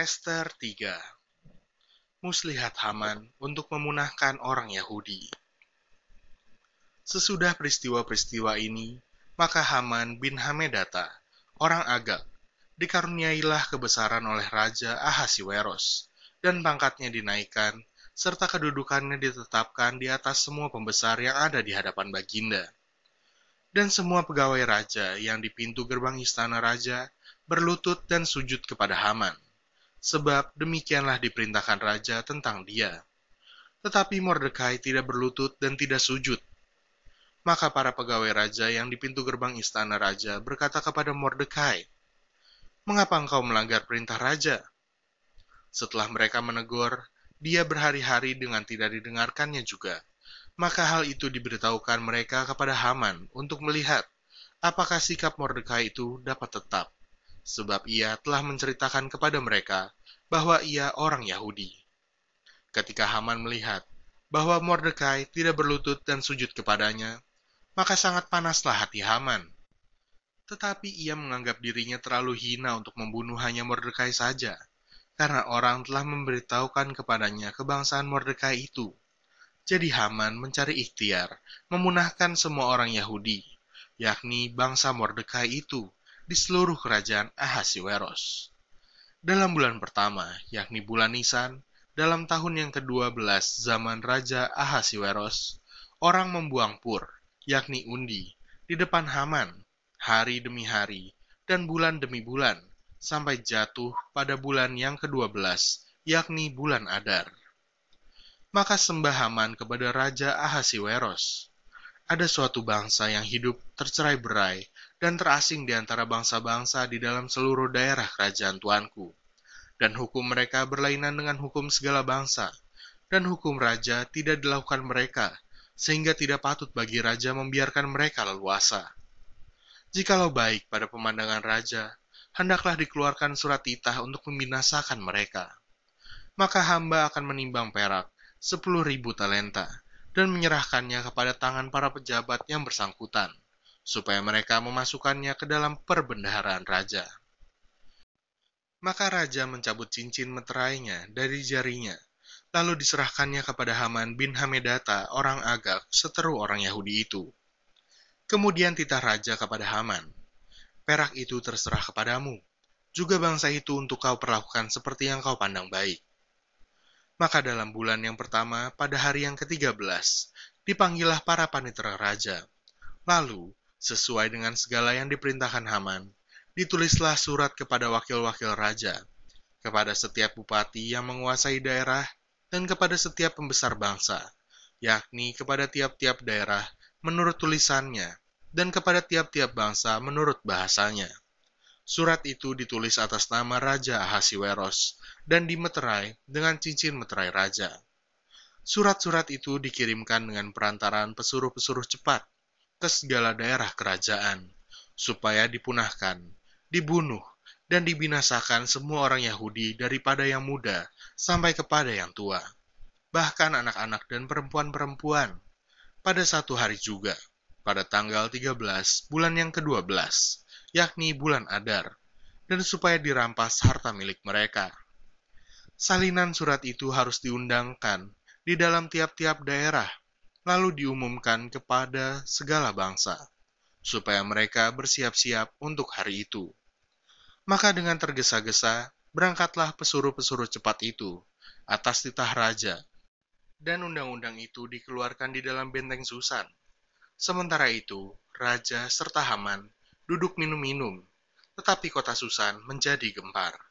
Esther 3 Muslihat Haman untuk memunahkan orang Yahudi. Sesudah peristiwa-peristiwa ini, maka Haman bin Hamedata, orang Agag, dikaruniailah kebesaran oleh Raja Ahasiweros, dan pangkatnya dinaikkan, serta kedudukannya ditetapkan di atas semua pembesar yang ada di hadapan Baginda. Dan semua pegawai raja yang di pintu gerbang istana raja berlutut dan sujud kepada Haman sebab demikianlah diperintahkan raja tentang dia. Tetapi Mordekai tidak berlutut dan tidak sujud. Maka para pegawai raja yang di pintu gerbang istana raja berkata kepada Mordekai, "Mengapa engkau melanggar perintah raja?" Setelah mereka menegur, dia berhari-hari dengan tidak didengarkannya juga. Maka hal itu diberitahukan mereka kepada Haman untuk melihat apakah sikap Mordekai itu dapat tetap sebab ia telah menceritakan kepada mereka bahwa ia orang Yahudi. Ketika Haman melihat bahwa Mordekai tidak berlutut dan sujud kepadanya, maka sangat panaslah hati Haman. Tetapi ia menganggap dirinya terlalu hina untuk membunuh hanya Mordekai saja, karena orang telah memberitahukan kepadanya kebangsaan Mordekai itu. Jadi Haman mencari ikhtiar, memunahkan semua orang Yahudi, yakni bangsa Mordekai itu, di seluruh kerajaan Ahasiweros. Dalam bulan pertama, yakni bulan Nisan, dalam tahun yang ke-12 zaman Raja Ahasiweros, orang membuang pur, yakni undi, di depan Haman, hari demi hari, dan bulan demi bulan, sampai jatuh pada bulan yang ke-12, yakni bulan Adar. Maka sembah Haman kepada Raja Ahasiweros. Ada suatu bangsa yang hidup tercerai-berai dan terasing di antara bangsa-bangsa di dalam seluruh daerah kerajaan tuanku. Dan hukum mereka berlainan dengan hukum segala bangsa, dan hukum raja tidak dilakukan mereka, sehingga tidak patut bagi raja membiarkan mereka leluasa. Jikalau baik pada pemandangan raja, hendaklah dikeluarkan surat titah untuk membinasakan mereka. Maka hamba akan menimbang perak sepuluh ribu talenta dan menyerahkannya kepada tangan para pejabat yang bersangkutan supaya mereka memasukkannya ke dalam perbendaharaan raja. Maka raja mencabut cincin meterainya dari jarinya, lalu diserahkannya kepada Haman bin Hamedata, orang Agag, seteru orang Yahudi itu. Kemudian titah raja kepada Haman, perak itu terserah kepadamu, juga bangsa itu untuk kau perlakukan seperti yang kau pandang baik. Maka dalam bulan yang pertama, pada hari yang ke-13, dipanggillah para panitera raja. Lalu, Sesuai dengan segala yang diperintahkan Haman, ditulislah surat kepada wakil-wakil raja, kepada setiap bupati yang menguasai daerah, dan kepada setiap pembesar bangsa, yakni kepada tiap-tiap daerah menurut tulisannya, dan kepada tiap-tiap bangsa menurut bahasanya. Surat itu ditulis atas nama Raja Ahasiweros dan dimeterai dengan cincin meterai raja. Surat-surat itu dikirimkan dengan perantaran pesuruh-pesuruh cepat ke segala daerah kerajaan, supaya dipunahkan, dibunuh, dan dibinasakan semua orang Yahudi daripada yang muda sampai kepada yang tua, bahkan anak-anak dan perempuan-perempuan. Pada satu hari juga, pada tanggal 13 bulan yang ke-12, yakni bulan Adar, dan supaya dirampas harta milik mereka. Salinan surat itu harus diundangkan di dalam tiap-tiap daerah lalu diumumkan kepada segala bangsa, supaya mereka bersiap-siap untuk hari itu. Maka dengan tergesa-gesa, berangkatlah pesuruh-pesuruh cepat itu atas titah raja, dan undang-undang itu dikeluarkan di dalam benteng Susan. Sementara itu, raja serta Haman duduk minum-minum, tetapi kota Susan menjadi gempar.